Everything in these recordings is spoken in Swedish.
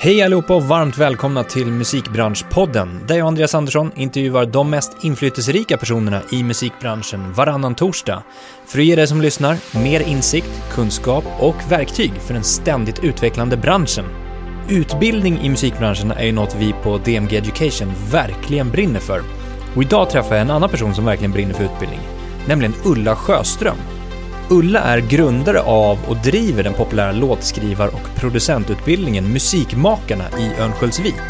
Hej allihopa och varmt välkomna till Musikbranschpodden, där jag och Andreas Andersson intervjuar de mest inflytelserika personerna i musikbranschen varannan torsdag, för att ge dig som lyssnar mer insikt, kunskap och verktyg för den ständigt utvecklande branschen. Utbildning i musikbranschen är ju något vi på DMG Education verkligen brinner för. Och idag träffar jag en annan person som verkligen brinner för utbildning, nämligen Ulla Sjöström. Ulla är grundare av och driver den populära låtskrivar och producentutbildningen Musikmakarna i Örnsköldsvik.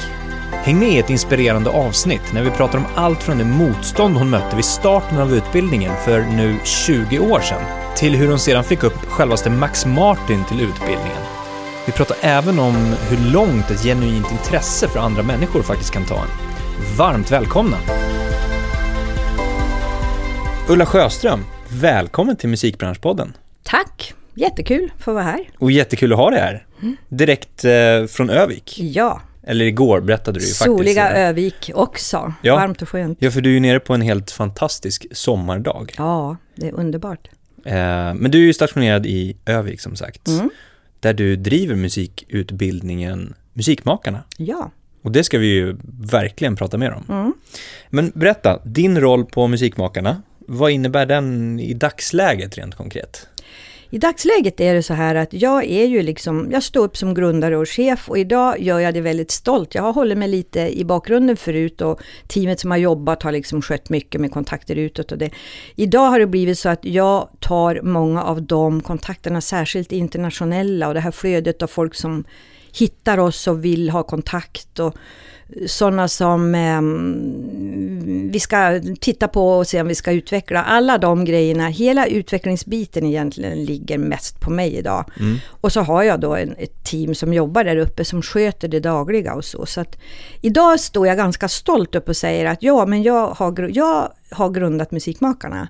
Häng med i ett inspirerande avsnitt när vi pratar om allt från det motstånd hon mötte vid starten av utbildningen för nu 20 år sedan, till hur hon sedan fick upp självaste Max Martin till utbildningen. Vi pratar även om hur långt ett genuint intresse för andra människor faktiskt kan ta en. Varmt välkomna! Ulla Sjöström, välkommen till Musikbranschpodden. Tack! Jättekul för att vara här. Och jättekul att ha dig här. Direkt eh, från Övik. Ja, Eller igår berättade du ju soliga faktiskt. eh, Övik också. Ja. Varmt och skönt. Ja, för du är ju nere på en helt fantastisk sommardag. Ja, det är underbart. Eh, men du är ju stationerad i Övik som sagt. Mm. Där du driver musikutbildningen Musikmakarna. Ja. Och det ska vi ju verkligen prata mer om. Mm. Men berätta, din roll på Musikmakarna, vad innebär den i dagsläget rent konkret? I dagsläget är det så här att jag är ju liksom, jag står upp som grundare och chef och idag gör jag det väldigt stolt. Jag har hållit mig lite i bakgrunden förut och teamet som har jobbat har liksom skött mycket med kontakter utåt och det. Idag har det blivit så att jag tar många av de kontakterna, särskilt internationella och det här flödet av folk som hittar oss och vill ha kontakt och sådana som eh, vi ska titta på och se om vi ska utveckla. Alla de grejerna, hela utvecklingsbiten egentligen ligger mest på mig idag. Mm. Och så har jag då en, ett team som jobbar där uppe som sköter det dagliga och så. Så att idag står jag ganska stolt upp och säger att ja, men jag har, jag har grundat Musikmakarna.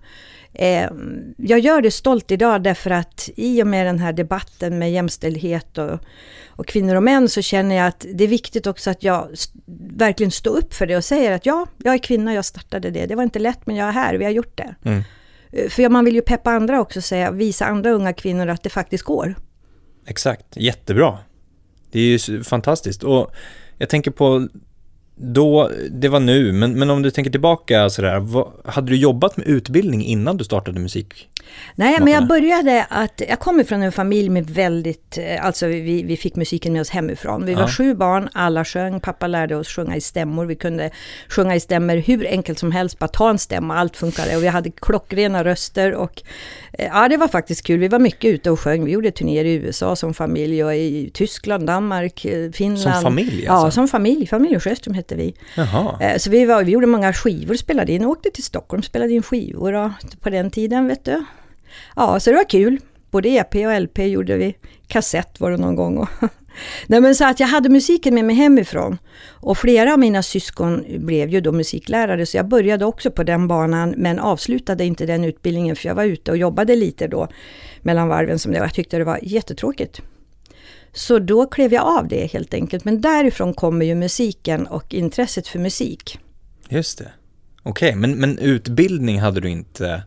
Eh, jag gör det stolt idag därför att i och med den här debatten med jämställdhet och, och kvinnor och män så känner jag att det är viktigt också att jag verkligen står upp för det och säger att ja, jag är kvinna, jag startade det. Det var inte lätt men jag är här, vi har gjort det. Mm. Eh, För man vill ju peppa andra också, säga, visa andra unga kvinnor att det faktiskt går. Exakt, jättebra. Det är ju fantastiskt. Och jag tänker på då, det var nu, men, men om du tänker tillbaka sådär, vad, hade du jobbat med utbildning innan du startade musik? Nej, men jag började att, jag kommer från en familj med väldigt, eh, alltså vi, vi fick musiken med oss hemifrån. Vi Ja. var sju barn, alla sjöng, pappa lärde oss sjunga i stämmor. Vi kunde sjunga i stämmor hur enkelt som helst, bara ta en stämma, allt funkade. Och vi hade klockrena röster och eh, ja, det var faktiskt kul. Vi var mycket ute och sjöng. Vi gjorde turnéer i USA som familj och i Tyskland, Danmark, eh, Finland. Som familj Ja, alltså? som familj. Familj Sjöström hette vi. Jaha. Så vi, var, vi gjorde många skivor, spelade in, åkte till Stockholm, spelade in skivor och, på den tiden vet du. Ja, så det var kul. Både EP och LP gjorde vi. Kassett var det någon gång. Och Nej, men så att jag hade musiken med mig hemifrån. Och flera av mina syskon blev ju då musiklärare, så jag började också på den banan, men avslutade inte den utbildningen, för jag var ute och jobbade lite då mellan varven som det var. Jag tyckte det var jättetråkigt. Så då klev jag av det helt enkelt. Men därifrån kommer ju musiken och intresset för musik. Just det. Okej, men, men utbildning hade du inte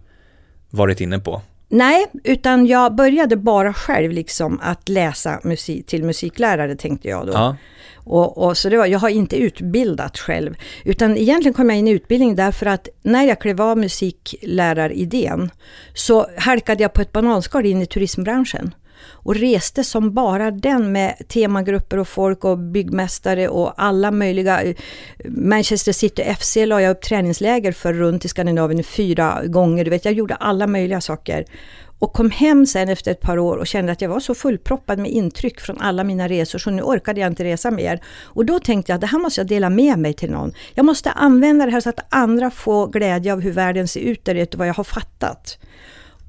varit inne på? Nej, utan jag började bara själv liksom att läsa musik, till musiklärare tänkte jag då. Ja. Och, och så det var, jag har inte utbildat själv. Utan egentligen kom jag in i utbildning därför att när jag klev av musikläraridén så halkade jag på ett bananskal in i turismbranschen. Och reste som bara den med temagrupper och folk och byggmästare och alla möjliga. Manchester City FC la jag upp träningsläger för runt i Skandinavien fyra gånger. Du vet, jag gjorde alla möjliga saker. Och kom hem sen efter ett par år och kände att jag var så fullproppad med intryck från alla mina resor så nu orkade jag inte resa mer. Och då tänkte jag att det här måste jag dela med mig till någon. Jag måste använda det här så att andra får glädje av hur världen ser ut där ute och vad jag har fattat.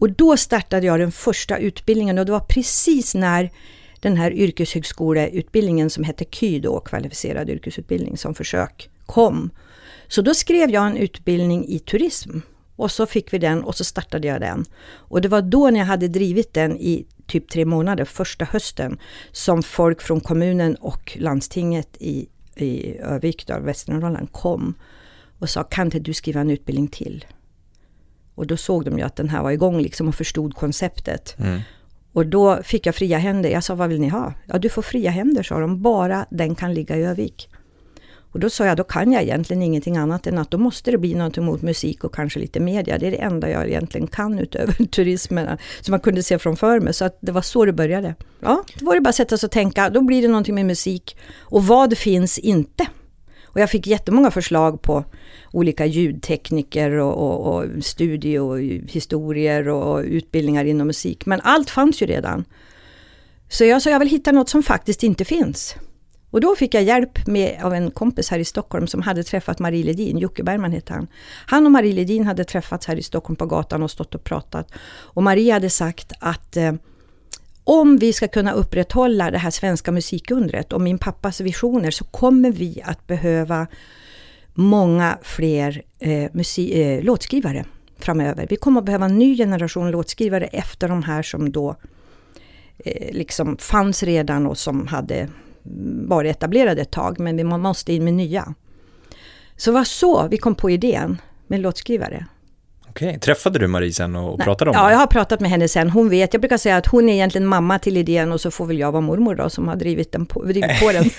Och då startade jag den första utbildningen och det var precis när den här yrkeshögskoleutbildningen som hette KY då, kvalificerad yrkesutbildning som försök, kom. Så då skrev jag en utbildning i turism. Och så fick vi den och så startade jag den. Och det var då när jag hade drivit den i typ tre månader, första hösten, som folk från kommunen och landstinget i, i Övik, Västernorrland, kom och sa kan inte du skriva en utbildning till? Och då såg de ju att den här var igång liksom och förstod konceptet. Mm. Och då fick jag fria händer. Jag sa, vad vill ni ha? Ja, du får fria händer, sa de. Bara den kan ligga i Övik. Och då sa jag, då kan jag egentligen ingenting annat än att då måste det bli något mot musik och kanske lite media. Det är det enda jag egentligen kan utöver turismen, som man kunde se framför mig. Så att det var så det började. Ja, då var det bara att sätta sig och tänka, då blir det någonting med musik. Och vad finns inte? Och jag fick jättemånga förslag på olika ljudtekniker och, och, och studiohistorier och utbildningar inom musik. Men allt fanns ju redan. Så jag sa, jag vill hitta något som faktiskt inte finns. Och då fick jag hjälp med, av en kompis här i Stockholm som hade träffat Marie Ledin, Jocke Bergman hette han. Han och Marie Ledin hade träffats här i Stockholm på gatan och stått och pratat. Och Marie hade sagt att eh, om vi ska kunna upprätthålla det här svenska musikundret och min pappas visioner så kommer vi att behöva många fler eh, musik, eh, låtskrivare framöver. Vi kommer att behöva en ny generation låtskrivare efter de här som då eh, liksom fanns redan och som hade varit etablerade ett tag, men vi måste in med nya. Så det var så vi kom på idén med låtskrivare. Okej, träffade du Marie sen och pratade om ja, det? Ja, jag har pratat med henne sen. Hon vet, jag brukar säga att hon är egentligen mamma till idén och så får väl jag vara mormor då som har drivit, den på, drivit på den.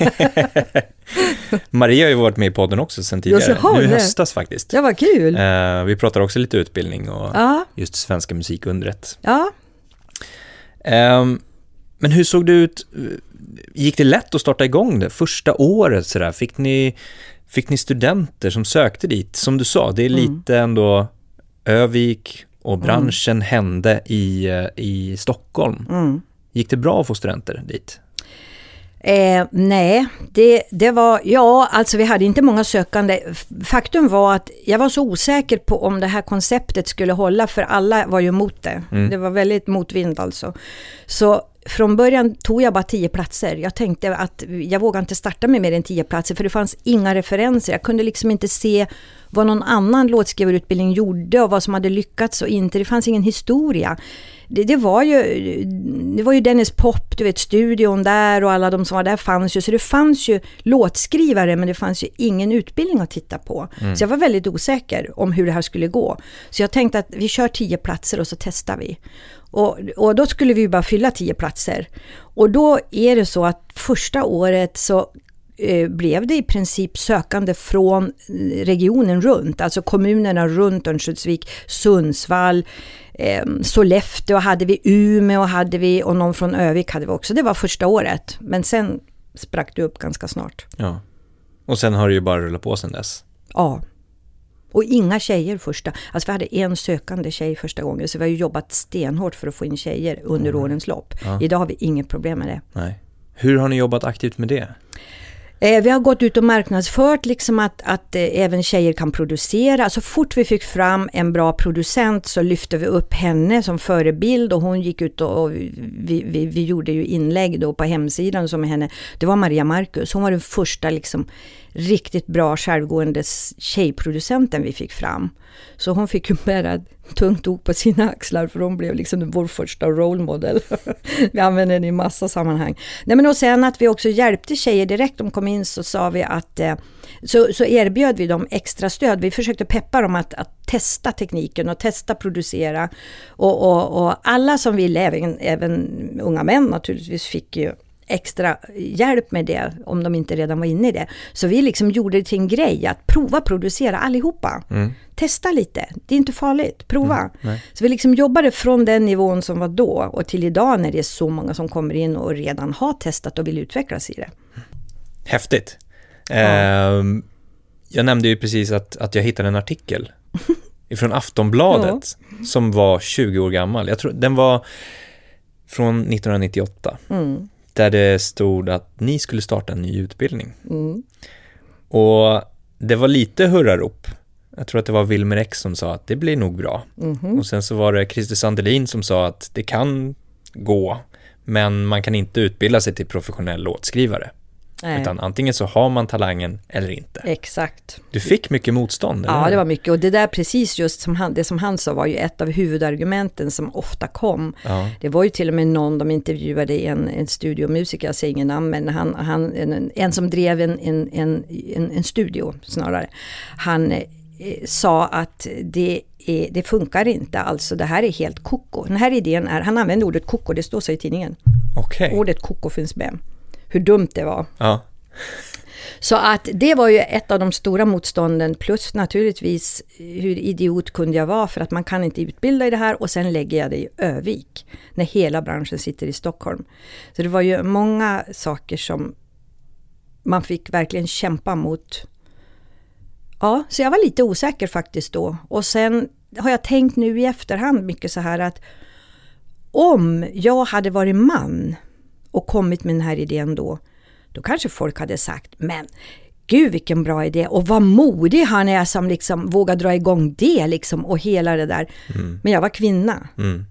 Marie har ju varit med i podden också sen tidigare, ja, nu i höstas faktiskt. Det var kul. Uh, vi pratar också lite utbildning och ja. just svenska musikundret. Ja. Um, men hur såg det ut, gick det lätt att starta igång det första året sådär? Fick ni, fick ni studenter som sökte dit? Som du sa, det är mm. lite mm. ändå Övik och mm. branschen mm. hände i, eh, i Stockholm. Mm. Gick det bra att få studenter dit? Eh, nej, det, det var, ja, alltså vi hade inte många sökande. Faktum var att jag var så osäker på om det här konceptet skulle hålla, för alla var ju emot det. Mm. Det var väldigt motvind alltså. Så från början tog jag bara tio platser. Jag tänkte att jag vågade inte starta med mer än tio platser, för det fanns inga referenser. Jag kunde liksom inte se vad någon annan låtskrivarutbildning gjorde och vad som hade lyckats och inte. Det fanns ingen historia. Det, det, var ju, det var ju Dennis Pop, du vet studion där och alla de som var där fanns ju. Så det fanns ju låtskrivare men det fanns ju ingen utbildning att titta på. Mm. Så jag var väldigt osäker om hur det här skulle gå. Så jag tänkte att vi kör tio platser och så testar vi. Och, och då skulle vi bara fylla tio platser. Och då är det så att första året så Eh, blev det i princip sökande från regionen runt, alltså kommunerna runt Örnsköldsvik, Sundsvall, eh, Sollefteå hade vi, Umeå hade vi och någon från Övik hade vi också. Det var första året, men sen sprack det upp ganska snart. Ja, och sen har det ju bara rullat på sen dess. Ja. Och inga tjejer första. Alltså vi hade en sökande tjej första gången, så vi har ju jobbat stenhårt för att få in tjejer under mm. årens lopp. Ja. Idag har vi inget problem med det. Nej. Hur har ni jobbat aktivt med det? Eh, vi har gått ut och marknadsfört liksom att, att eh, även tjejer kan producera. Så fort vi fick fram en bra producent så lyfte vi upp henne som förebild och hon gick ut och, och vi, vi, vi, gjorde ju inlägg då på hemsidan som henne. Det var Maria Marcus, hon var den första liksom riktigt bra självgående tjejproducenten vi fick fram. Så hon fick ju bära tungt ok på sina axlar för hon blev liksom vår första role model. vi använder den i massa sammanhang. Nej men och sen att vi också hjälpte tjejer direkt de kom in så sa vi att eh, så, så erbjöd vi dem extra stöd. Vi försökte peppa dem att, att testa tekniken och testa producera. Och, och, och alla som ville, även, även unga män naturligtvis, fick ju extra hjälp med det om de inte redan var inne i det. Så vi liksom gjorde det till en grej att prova producera allihopa. Mm. Testa lite, det är inte farligt, prova. Mm. Så vi liksom jobbade från den nivån som var då och till idag när det är så många som kommer in och redan har testat och vill utvecklas i det. Häftigt. Ja. Eh, jag nämnde ju precis att, att jag hittade en artikel ifrån Aftonbladet ja. som var 20 år gammal. Jag tror den var från 1998. Mm där det stod att ni skulle starta en ny utbildning. Mm. Och det var lite hurrarop. Jag tror att det var Wilmer X som sa att det blir nog bra. Mm. Och sen så var det Christer Sandelin som sa att det kan gå, men man kan inte utbilda sig till professionell låtskrivare. Nej. Utan antingen så har man talangen eller inte. Exakt. Du fick mycket motstånd? Eller? Ja, det var mycket. Och det där precis just som han, det som han sa var ju ett av huvudargumenten som ofta kom. Ja. Det var ju till och med någon, de intervjuade en, en studiomusiker, jag säger ingen namn, men han, han, en, en som drev en, en, en, en studio snarare. Han eh, sa att det, är, det funkar inte, alltså det här är helt koko. Den här idén är, han använde ordet koko, det står så i tidningen. Okej. Ordet koko finns med. Hur dumt det var. Ja. Så att det var ju ett av de stora motstånden plus naturligtvis hur idiot kunde jag vara för att man kan inte utbilda i det här och sen lägger jag det i Övik när hela branschen sitter i Stockholm. Så det var ju många saker som man fick verkligen kämpa mot. Ja, så jag var lite osäker faktiskt då. Och sen har jag tänkt nu i efterhand mycket så här att om jag hade varit man och kommit med den här idén då, då kanske folk hade sagt, men gud vilken bra idé och vad modig han är som liksom vågar dra igång det liksom och hela det där. Mm. Men jag var kvinna. Mm.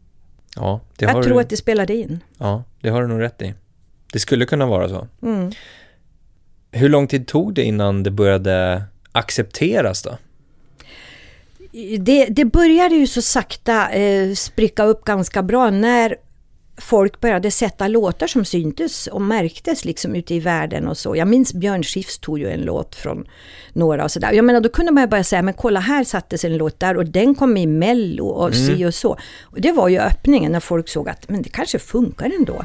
Ja, det Jag tror du, att det spelade in. ja, det har du nog rätt i. Det skulle kunna vara så. Mm. Hur lång tid tog det innan det började accepteras då? Det, det började ju så sakta eh, spricka upp ganska bra när folk började sätta låtar som syntes och märktes liksom ute i världen och så. Jag minns Björn Skifs tog ju en låt från några och sådär. Jag menar då kunde man bara säga, men kolla här sattes en låt där och den kom i Mello och si och så. Och det var ju öppningen när folk såg att, men det kanske funkar ändå.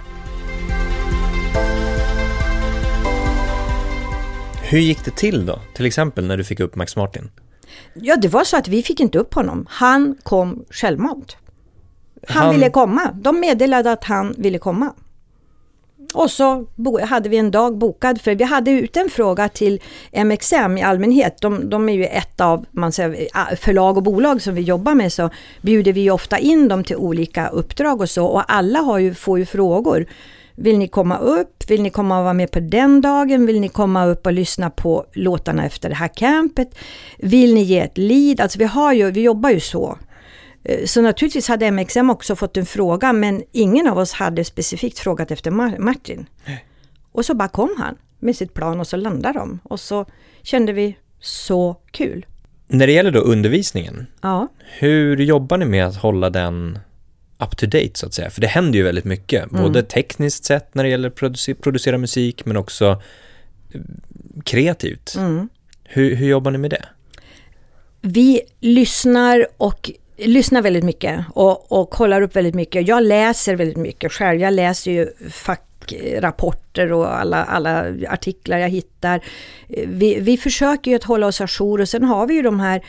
Hur gick det till då? Till exempel när du fick upp Max Martin? Ja, det var så att vi fick inte upp honom. Han kom självmant. Han, Han- ville komma. De meddelade att han ville komma. Och så hade vi en dag bokad för vi hade ut en fråga till MXM i allmänhet. De, de är ju ett av man säger, förlag och bolag som vi jobbar med så bjuder vi ofta in dem till olika uppdrag och så och alla har ju, får ju frågor. Vill ni komma upp? Vill ni komma och vara med på den dagen? Vill ni komma upp och lyssna på låtarna efter det här campet? Vill ni ge ett lead? Alltså vi, har ju, vi jobbar ju så. Eh, Så naturligtvis hade MXM också fått en fråga men ingen av oss hade specifikt frågat efter Mar- Martin. Och så bara kom han med sitt plan och så landade de. Och så kände vi så kul. När det gäller då undervisningen, Ja, hur jobbar ni med att hålla den up to date så att säga? För det händer ju väldigt mycket, både tekniskt sett när det gäller att produce- producera musik men också eh, kreativt. mm. Hur, hur jobbar ni med det? vi lyssnar och lyssnar väldigt mycket och, och kollar upp väldigt mycket. Jag läser väldigt mycket själv. Jag läser ju fackrapporter och alla, alla artiklar jag hittar. Eh, vi, vi försöker ju att hålla oss ajour och sen har vi ju de här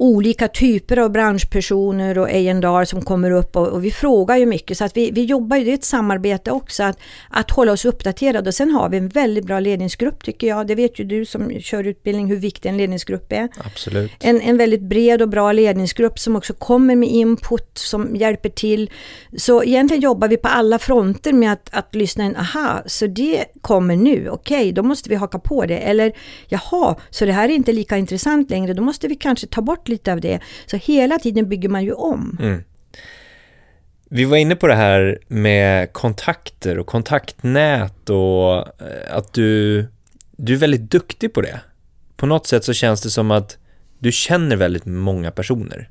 olika typer av branschpersoner och A&R som kommer upp och, och vi frågar ju mycket så att vi, vi jobbar ju, det är ett samarbete också att, att hålla oss uppdaterade och sen har vi en väldigt bra ledningsgrupp tycker jag. Det vet ju du som kör utbildning hur viktig en ledningsgrupp är. Absolut. En, en väldigt bred och bra ledningsgrupp som också kommer med input som hjälper till. Så egentligen jobbar vi på alla fronter med att, att lyssna in, aha, så det kommer nu, okej, då måste vi haka på det. Eller jaha, så det här är inte lika intressant längre, då måste vi kanske ta bort lite av det. Så hela tiden bygger man ju om. Mm. Vi var inne på det här med kontakter och kontaktnät och eh, att du, du är väldigt duktig på det. På något sätt så känns det som att du känner väldigt många personer.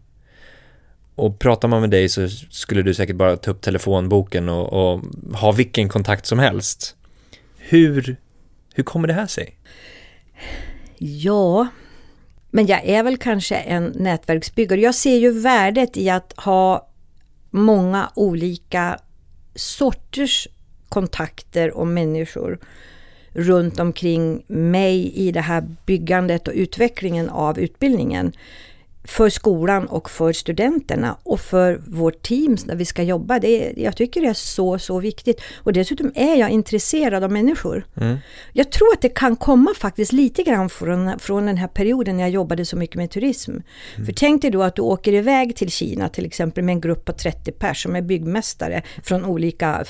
Och pratar man med dig så skulle du säkert bara ta upp telefonboken och, och ha vilken kontakt som helst. Hur, hur kommer det här sig? Ja, men jag är väl kanske en nätverksbyggare. Jag ser ju värdet i att ha många olika sorters kontakter och människor runt omkring mig i det här byggandet och utvecklingen av utbildningen. För skolan och för studenterna och för vårt team när vi ska jobba. Det är, jag tycker det är så, så viktigt. Och dessutom är jag intresserad av människor. Mm. Jag tror att det kan komma faktiskt lite grann från, från den här perioden när jag jobbade så mycket med turism. För tänk dig då att du åker iväg till Kina till exempel med en grupp på 30 pers som är byggmästare från olika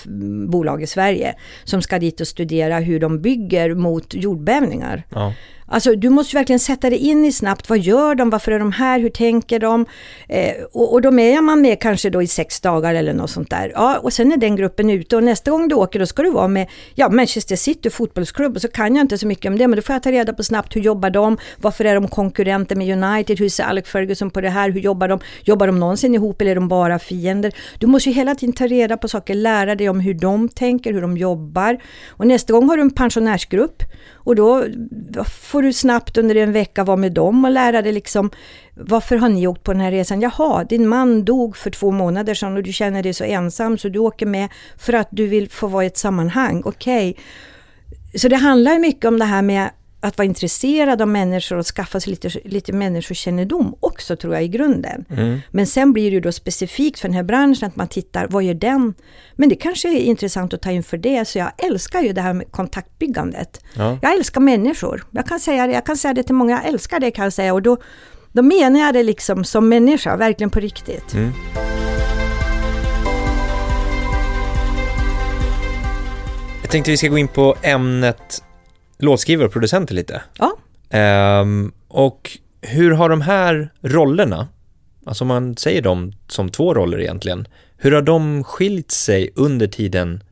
bolag i Sverige. Som ska dit och studera hur de bygger mot jordbävningar. Ja. Alltså du måste verkligen sätta dig in i snabbt. Vad gör de? Varför är de här? Hur tänker de? Eh, och, och då är man med kanske då i sex dagar eller något sånt där. Ja, och sen är den gruppen ute och nästa gång du åker då ska du vara med ja, Manchester City fotbollsklubb och så kan jag inte så mycket om det men då får jag ta reda på snabbt hur jobbar de? Varför är de konkurrenter med United? Hur ser Alex Ferguson på det här? Hur jobbar de? Jobbar de någonsin ihop eller är de bara fiender? Du måste ju hela tiden ta reda på saker, lära dig om hur de tänker, hur de jobbar. Och nästa gång har du en pensionärsgrupp och då får får du snabbt under en vecka vara med dem och lära dig liksom varför har ni åkt på den här resan? Jaha, din man dog för två månader sedan och du känner dig så ensam så du åker med för att du vill få vara i ett sammanhang. Okej. Okay. Så det handlar mycket om det här med att vara intresserad av människor och skaffa sig lite, lite människokännedom också tror jag i grunden. Mm. Men sen blir det ju då specifikt för den här branschen att man tittar, vad gör den? Men det kanske är intressant att ta in för det, så jag älskar ju det här med kontaktbyggandet. Ja. Jag älskar människor. Jag kan, säga det, jag kan säga det till många, jag älskar det kan jag säga och då, då menar jag det liksom som människa, verkligen på riktigt. Mm. Jag tänkte vi ska gå in på ämnet låtskrivare och producenter lite. Ja. Um, och hur har de här rollerna, alltså om man säger dem som två roller egentligen, hur har de skilt sig under tiden,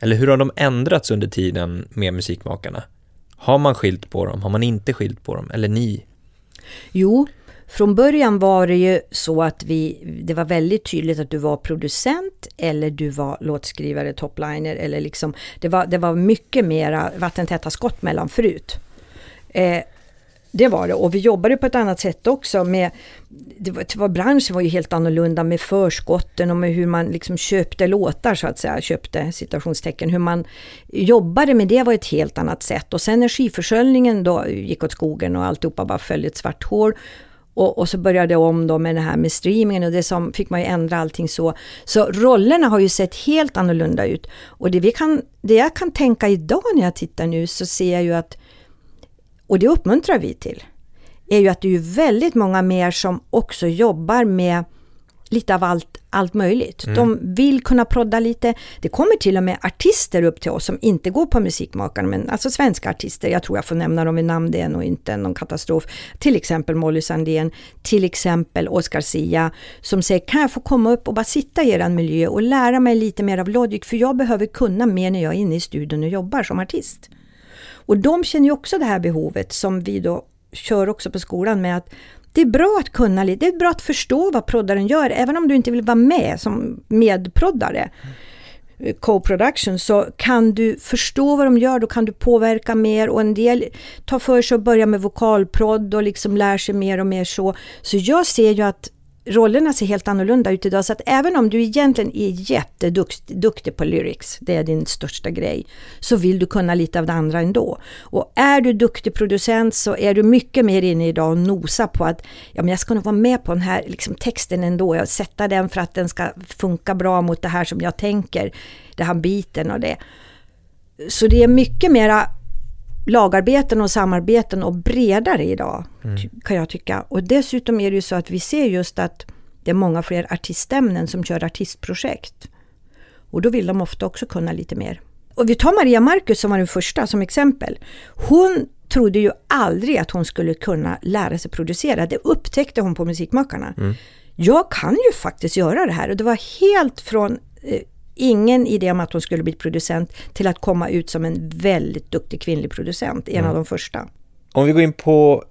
eller hur har de ändrats under tiden med musikmakarna? Har man skilt på dem? Har man inte skilt på dem? Eller ni? Jo, från början var det ju så att vi, det var väldigt tydligt att du var producent eller du var låtskrivare, topliner eller liksom, det var, det var mycket mera vattentäta skott mellan förut. Eh, det var det. Och vi jobbade på ett annat sätt också med, det var, det var, branschen var ju helt annorlunda med förskotten och med hur man liksom köpte låtar så att säga, köpte citationstecken, hur man jobbade med det var ett helt annat sätt. Och sen energiförsörjningen då gick åt skogen och alltihopa bara följde ett svart hål och, och, så började jag om då med det här med streamingen och det som fick man ju ändra allting så. Så rollerna har ju sett helt annorlunda ut. Och det, vi kan, det jag kan tänka idag när jag tittar nu så ser jag ju att, och det uppmuntrar vi till, är ju att det är väldigt många mer som också jobbar med lite av allt, allt möjligt. Mm. De vill kunna prodda lite. Det kommer till och med artister upp till oss som inte går på Musikmakarna, men alltså svenska artister. Jag tror jag får nämna dem vid namn, det är nog inte någon katastrof. Till exempel Molly Sandén, till exempel Oscar Sia, som säger kan jag få komma upp och bara sitta i er miljö och lära mig lite mer av Logic, för jag behöver kunna mer när jag är inne i studion och jobbar som artist. Och de känner ju också det här behovet som vi då kör också på skolan med att det är bra att kunna lite, det är bra att förstå vad proddaren gör, även om du inte vill vara med som medproddare. Co-production så kan du förstå vad de gör, då kan du påverka mer och en del tar för sig att börja med vokalprodd och liksom lär sig mer och mer så. Så jag ser ju att rollerna ser helt annorlunda ut idag. Så att även om du egentligen är jätteduktig på lyrics, det är din största grej, så vill du kunna lite av det andra ändå. Och är du duktig producent så är du mycket mer inne idag och nosa på att ja, men jag ska nog vara med på den här liksom, texten ändå, jag sätta den för att den ska funka bra mot det här som jag tänker, den här biten och det. Så det är mycket mera lagarbeten och samarbeten och bredare idag, mm. kan jag tycka. Och dessutom är det ju så att vi ser just att det är många fler artistämnen som kör artistprojekt. Och då vill de ofta också kunna lite mer. Och vi tar Maria Marcus som var den första som exempel. Hon trodde ju aldrig att hon skulle kunna lära sig producera. Det upptäckte hon på Musikmakarna. Mm. Jag kan ju faktiskt göra det här och det var helt från eh, ingen idé om att hon skulle bli producent till att komma ut som en väldigt duktig kvinnlig producent, en mm. av de första. Om vi går in på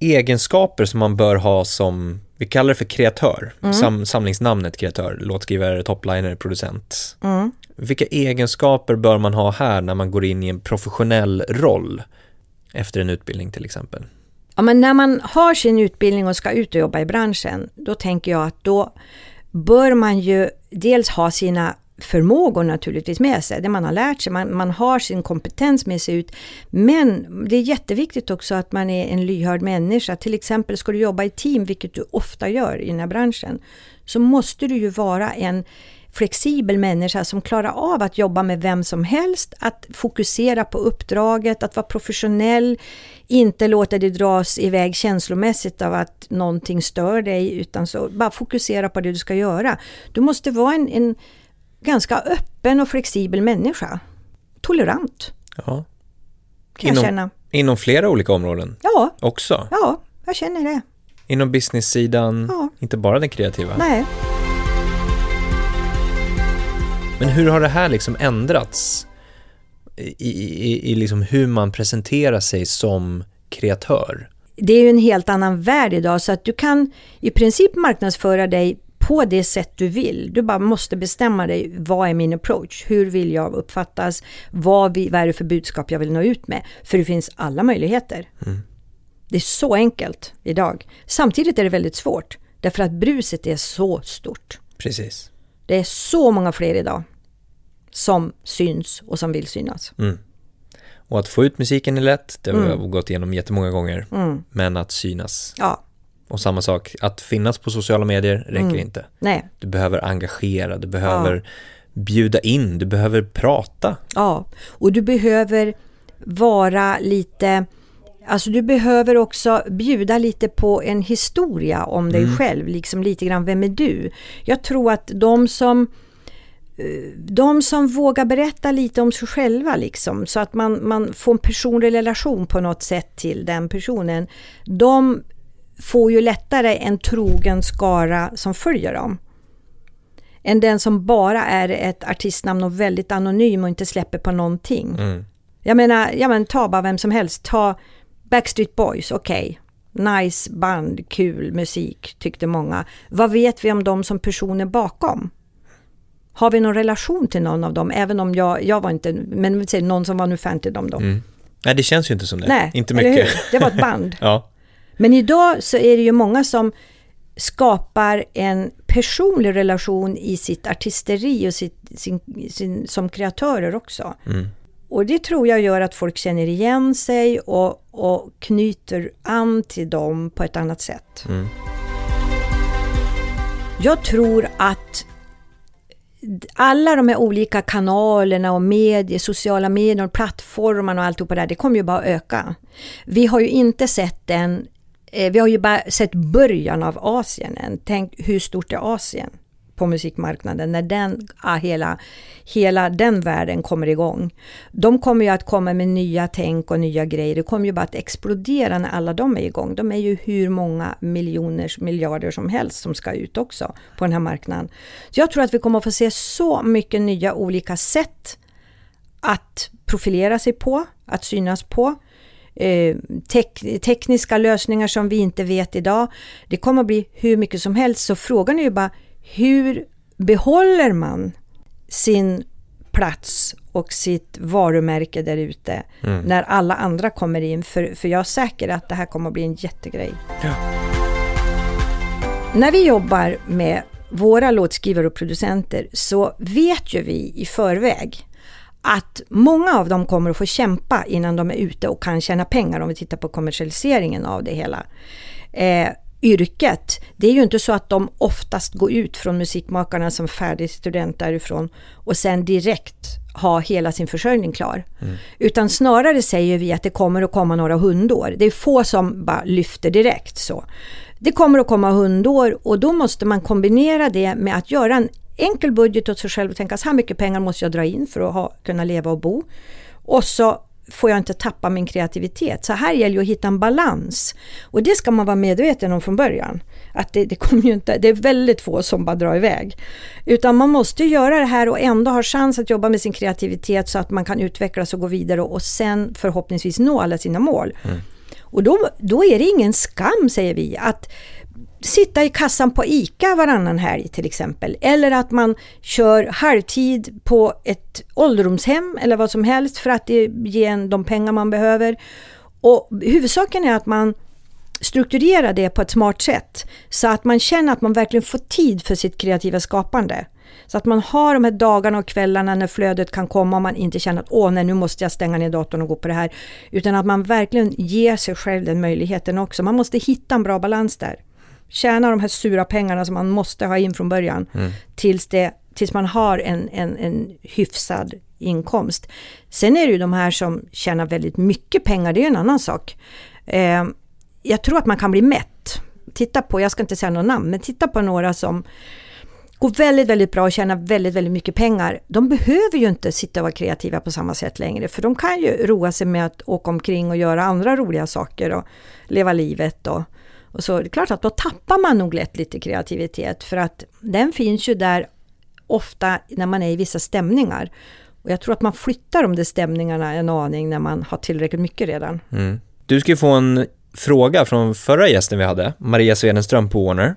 egenskaper som man bör ha som, vi kallar det för kreatör, mm. Sam, samlingsnamnet kreatör, låtskrivare, topliner, producent. Mm. Vilka egenskaper bör man ha här när man går in i en professionell roll efter en utbildning till exempel? Ja, men när man har sin utbildning och ska ut och jobba i branschen, då tänker jag att då bör man ju dels ha sina förmågor naturligtvis med sig, det man har lärt sig, man, man har sin kompetens med sig ut. Men det är jätteviktigt också att man är en lyhörd människa. Till exempel ska du jobba i team, vilket du ofta gör i den här branschen, så måste du ju vara en flexibel människa som klarar av att jobba med vem som helst, att fokusera på uppdraget, att vara professionell, inte låta dig dras iväg känslomässigt av att någonting stör dig, utan så bara fokusera på det du ska göra. Du måste vara en, en ganska öppen och flexibel människa. Tolerant. Ja. Kan inom, jag känna. Inom flera olika områden? Ja. Också? Ja, jag känner det. Inom business-sidan, ja. inte bara den kreativa? Nej. Men hur har det här liksom ändrats i, i, i liksom hur man presenterar sig som kreatör? Det är ju en helt annan värld idag så att du kan i princip marknadsföra dig på det sätt du vill. Du bara måste bestämma dig, vad är min approach? Hur vill jag uppfattas? Vad, vi, vad är det för budskap jag vill nå ut med? För det finns alla möjligheter. Mm. Det är så enkelt idag. Samtidigt är det väldigt svårt, därför att bruset är så stort. Precis. Det är så många fler idag som syns och som vill synas. Mm. Och att få ut musiken är lätt, det har mm. vi gått igenom jättemånga gånger. Mm. Men att synas. Ja. Och samma sak, att finnas på sociala medier räcker mm. inte. Nej. Du behöver engagera, du behöver ja. bjuda in, du behöver prata. Ja, och du behöver vara lite Alltså du behöver också bjuda lite på en historia om dig mm. själv, liksom lite grann, vem är du? Jag tror att de som eh, de som vågar berätta lite om sig själva liksom, så att man, man får en personlig relation på något sätt till den personen. De får ju lättare en trogen skara som följer dem. Än den som bara är ett artistnamn och väldigt anonym och inte släpper på någonting. Mm. Jag menar, ja men ta bara vem som helst. Ta Backstreet Boys, okej. Okay. Nice band, kul musik, tyckte många. Vad vet vi om dem som personer bakom? Har vi någon relation till någon av dem? Även om jag, jag var inte, men säger någon som var nu fan till dem då. Mm. Nej, det känns ju inte som det. Nej, inte mycket. Det var ett band. ja. Men idag så är det ju många som skapar en personlig relation i sitt artisteri och sitt, sin, sin, som kreatörer också. Mm. Och det tror jag gör att folk känner igen sig och, och knyter an till dem på ett annat sätt. Mm. Jag tror att alla de här olika kanalerna och medier, sociala medier och plattformarna och alltihopa där, det kommer ju bara öka. Vi har ju inte sett den, Eh, vi har ju bara sett början av Asien än. Tänk hur stort är Asien? på musikmarknaden när den, ah, hela, hela den världen kommer igång. De kommer ju att komma med nya tänk och nya grejer. Det kommer ju bara att explodera när alla de är igång. De är ju hur många miljoner, miljarder som helst som ska ut också på den här marknaden. Så jag tror att vi kommer att få se så mycket nya olika sätt att profilera sig på, att synas på. Eh, tek tekniska lösningar som vi inte vet idag. Det kommer att bli hur mycket som helst. Så frågan är ju bara hur behåller man sin plats och sitt varumärke där ute mm. när alla andra kommer in? För, för jag är säker att det här kommer att bli en jättegrej. Ja. När vi jobbar med våra låtskrivare och producenter så vet ju vi i förväg att många av dem kommer att få kämpa innan de är ute och kan tjäna pengar om vi tittar på kommersialiseringen av det hela. Eh, yrket, det är ju inte så att de oftast går ut från musikmakarna som färdig student därifrån och sen direkt ha hela sin försörjning klar. Mm. Utan snarare säger vi att det kommer att komma några hundår. Det är få som bara lyfter direkt så. Det kommer att komma hundår och då måste man kombinera det med att göra en enkel budget åt sig själv och tänka så här mycket pengar måste jag dra in för att ha, kunna leva och bo. Och så får jag inte tappa min kreativitet. Så här gäller det att hitta en balans. Och det ska man vara medveten om från början. Att det, det, kommer ju inte, det är väldigt få som bara drar iväg. Utan man måste göra det här och ändå ha chans att jobba med sin kreativitet så att man kan utvecklas och gå vidare och sen förhoppningsvis nå alla sina mål. Mm. Och då, då är det ingen skam, säger vi, att sitta i kassan på ICA varannan helg till exempel. Eller att man kör halvtid på ett ålderdomshem eller vad som helst för att ge en de pengar man behöver. Och huvudsaken är att man strukturerar det på ett smart sätt så att man känner att man verkligen får tid för sitt kreativa skapande. Så att man har de här dagarna och kvällarna när flödet kan komma och man inte känner att åh nej nu måste jag stänga ner datorn och gå på det här. Utan att man verkligen ger sig själv den möjligheten också. Man måste hitta en bra balans där tjäna de här sura pengarna som man måste ha in från början mm. tills, det, tills man har en, en, en hyfsad inkomst. Sen är det ju de här som tjänar väldigt mycket pengar, det är en annan sak. Eh, jag tror att man kan bli mätt. Titta på, jag ska inte säga några namn, men titta på några som går väldigt, väldigt bra och tjänar väldigt, väldigt mycket pengar. De behöver ju inte sitta och vara kreativa på samma sätt längre, för de kan ju roa sig med att åka omkring och göra andra roliga saker och leva livet och och så det är klart att då tappar man nog lätt lite kreativitet för att den finns ju där ofta när man är i vissa stämningar. Och jag tror att man flyttar de där stämningarna en aning när man har tillräckligt mycket redan. Mm. Du ska ju få en fråga från förra gästen vi hade, Maria Swedenström på Warner.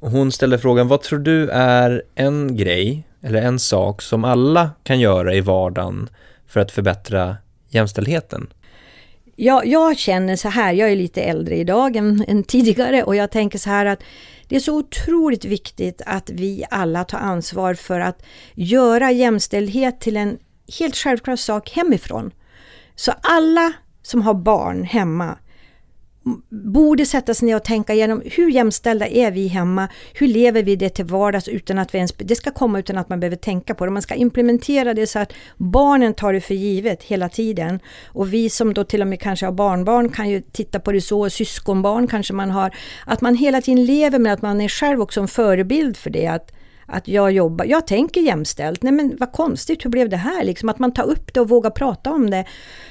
Hon ställde frågan, vad tror du är en grej eller en sak som alla kan göra i vardagen för att förbättra jämställdheten? Jag, jag känner så här, jag är lite äldre idag än, än tidigare och jag tänker så här att det är så otroligt viktigt att vi alla tar ansvar för att göra jämställdhet till en helt självklar sak hemifrån. Så alla som har barn hemma borde sätta sig ner och tänka igenom hur jämställda är vi hemma? Hur lever vi det till vardags utan att vi ens, det ska komma utan att man behöver tänka på det. Man ska implementera det så att barnen tar det för givet hela tiden. Och vi som då till och med kanske har barnbarn kan ju titta på det så, syskonbarn kanske man har. Att man hela tiden lever med att man är själv också en förebild för det. Att, att jag jobbar, jag tänker jämställt, nej men vad konstigt, hur blev det här? Liksom att man tar upp det och vågar prata om det.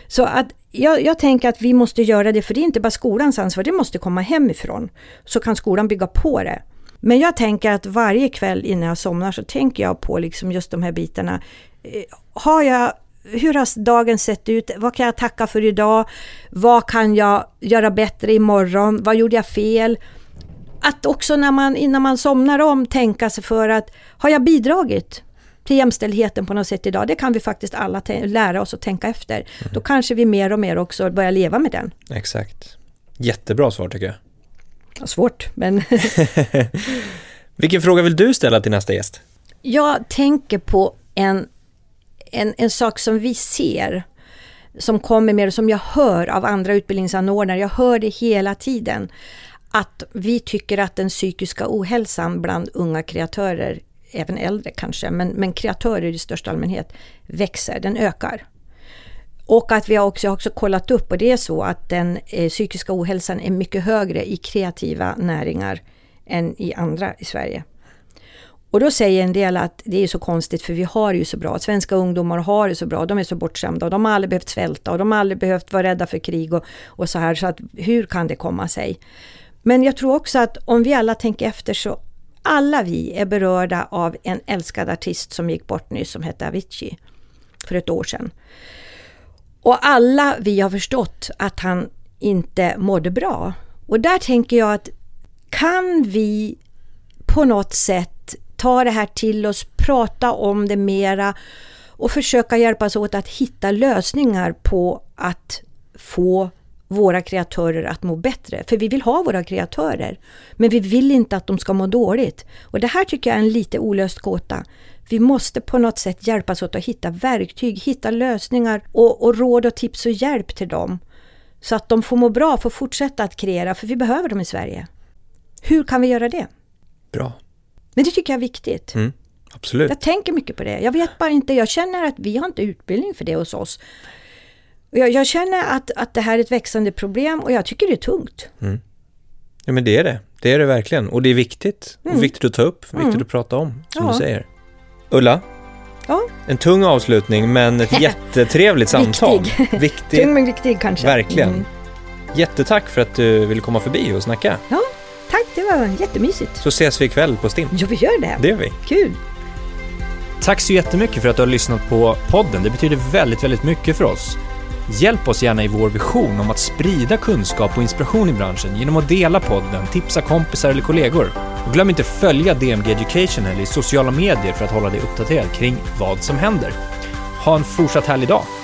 Så att jag, jag, tänker att vi måste göra det, för det är inte bara skolans ansvar, det måste komma hemifrån. Så kan skolan bygga på det. Men jag tänker att varje kväll innan jag somnar så tänker jag på liksom just de här bitarna. Eh, har jag, hur har dagen sett ut? Vad kan jag tacka för idag? Vad kan jag göra bättre imorgon? Vad gjorde jag fel? Att också när man, innan man somnar om tänka sig för att har jag bidragit till jämställdheten på något sätt idag. Det kan vi faktiskt alla lära oss att tänka efter. Mm. Då kanske vi mer och mer också börjar leva med den. Exakt. Jättebra svar tycker jag. Ja, svårt, men... Vilken fråga vill du ställa till nästa gäst? Jag tänker på en, en, en sak som vi ser som kommer med och som jag hör av andra utbildningsanordnare. Jag hör det hela tiden. Att vi tycker att den psykiska ohälsan bland unga kreatörer även äldre kanske, men, men kreatörer i största allmänhet växer, den ökar. Och att vi har också, också kollat upp och det är så att den eh, psykiska ohälsan är mycket högre i kreativa näringar än i andra i Sverige. Och då säger en del att det är så konstigt för vi har det ju så bra. Svenska ungdomar har det så bra, de är så bortskämda och de har aldrig behövt svälta och de har aldrig behövt vara rädda för krig och, och så här. Så att hur kan det komma sig? Men jag tror också att om vi alla tänker efter så alla vi är berörda av en älskad artist som gick bort nyss som hette Avicii för ett år sedan. Och alla vi har förstått att han inte mådde bra. Och där tänker jag att kan vi på något sätt ta det här till oss, prata om det mera och försöka hjälpas åt att hitta lösningar på att få våra kreatörer att må bättre. För vi vill ha våra kreatörer. Men vi vill inte att de ska må dåligt. Och det här tycker jag är en lite olöst gåta. Vi måste på något sätt hjälpas åt att hitta verktyg, hitta lösningar och, och råd och tips och hjälp till dem. Så att de får må bra, får fortsätta att kreera, för vi behöver dem i Sverige. Hur kan vi göra det? Bra. Men det tycker jag är viktigt. Mm, absolut. Jag tänker mycket på det. Jag vet bara inte, jag känner att vi har inte utbildning för det hos oss. Jag, jag, känner att, att det här är ett växande problem och jag tycker det är tungt. Mm. Ja men det är det. Det är det verkligen. Och det är viktigt. Mm. Och viktigt att ta upp, viktigt mm. att prata om, som ja. du säger. Ulla? Ja. En tung avslutning men ett jättetrevligt samtal. Viktig. Viktig. tung men viktig kanske. Verkligen. Mm. Jättetack för att du ville komma förbi och snacka. Ja, tack. Det var jättemysigt. Så ses vi ikväll på Stim. Ja, vi gör det. Det gör vi. Kul. Tack så jättemycket för att du har lyssnat på podden. Det betyder väldigt, väldigt mycket för oss. Hjälp oss gärna i vår vision om att sprida kunskap och inspiration i branschen genom att dela podden, tipsa kompisar eller kollegor. Och glöm inte följa DMG Education eller i sociala medier för att hålla dig uppdaterad kring vad som händer. Ha en fortsatt härlig dag!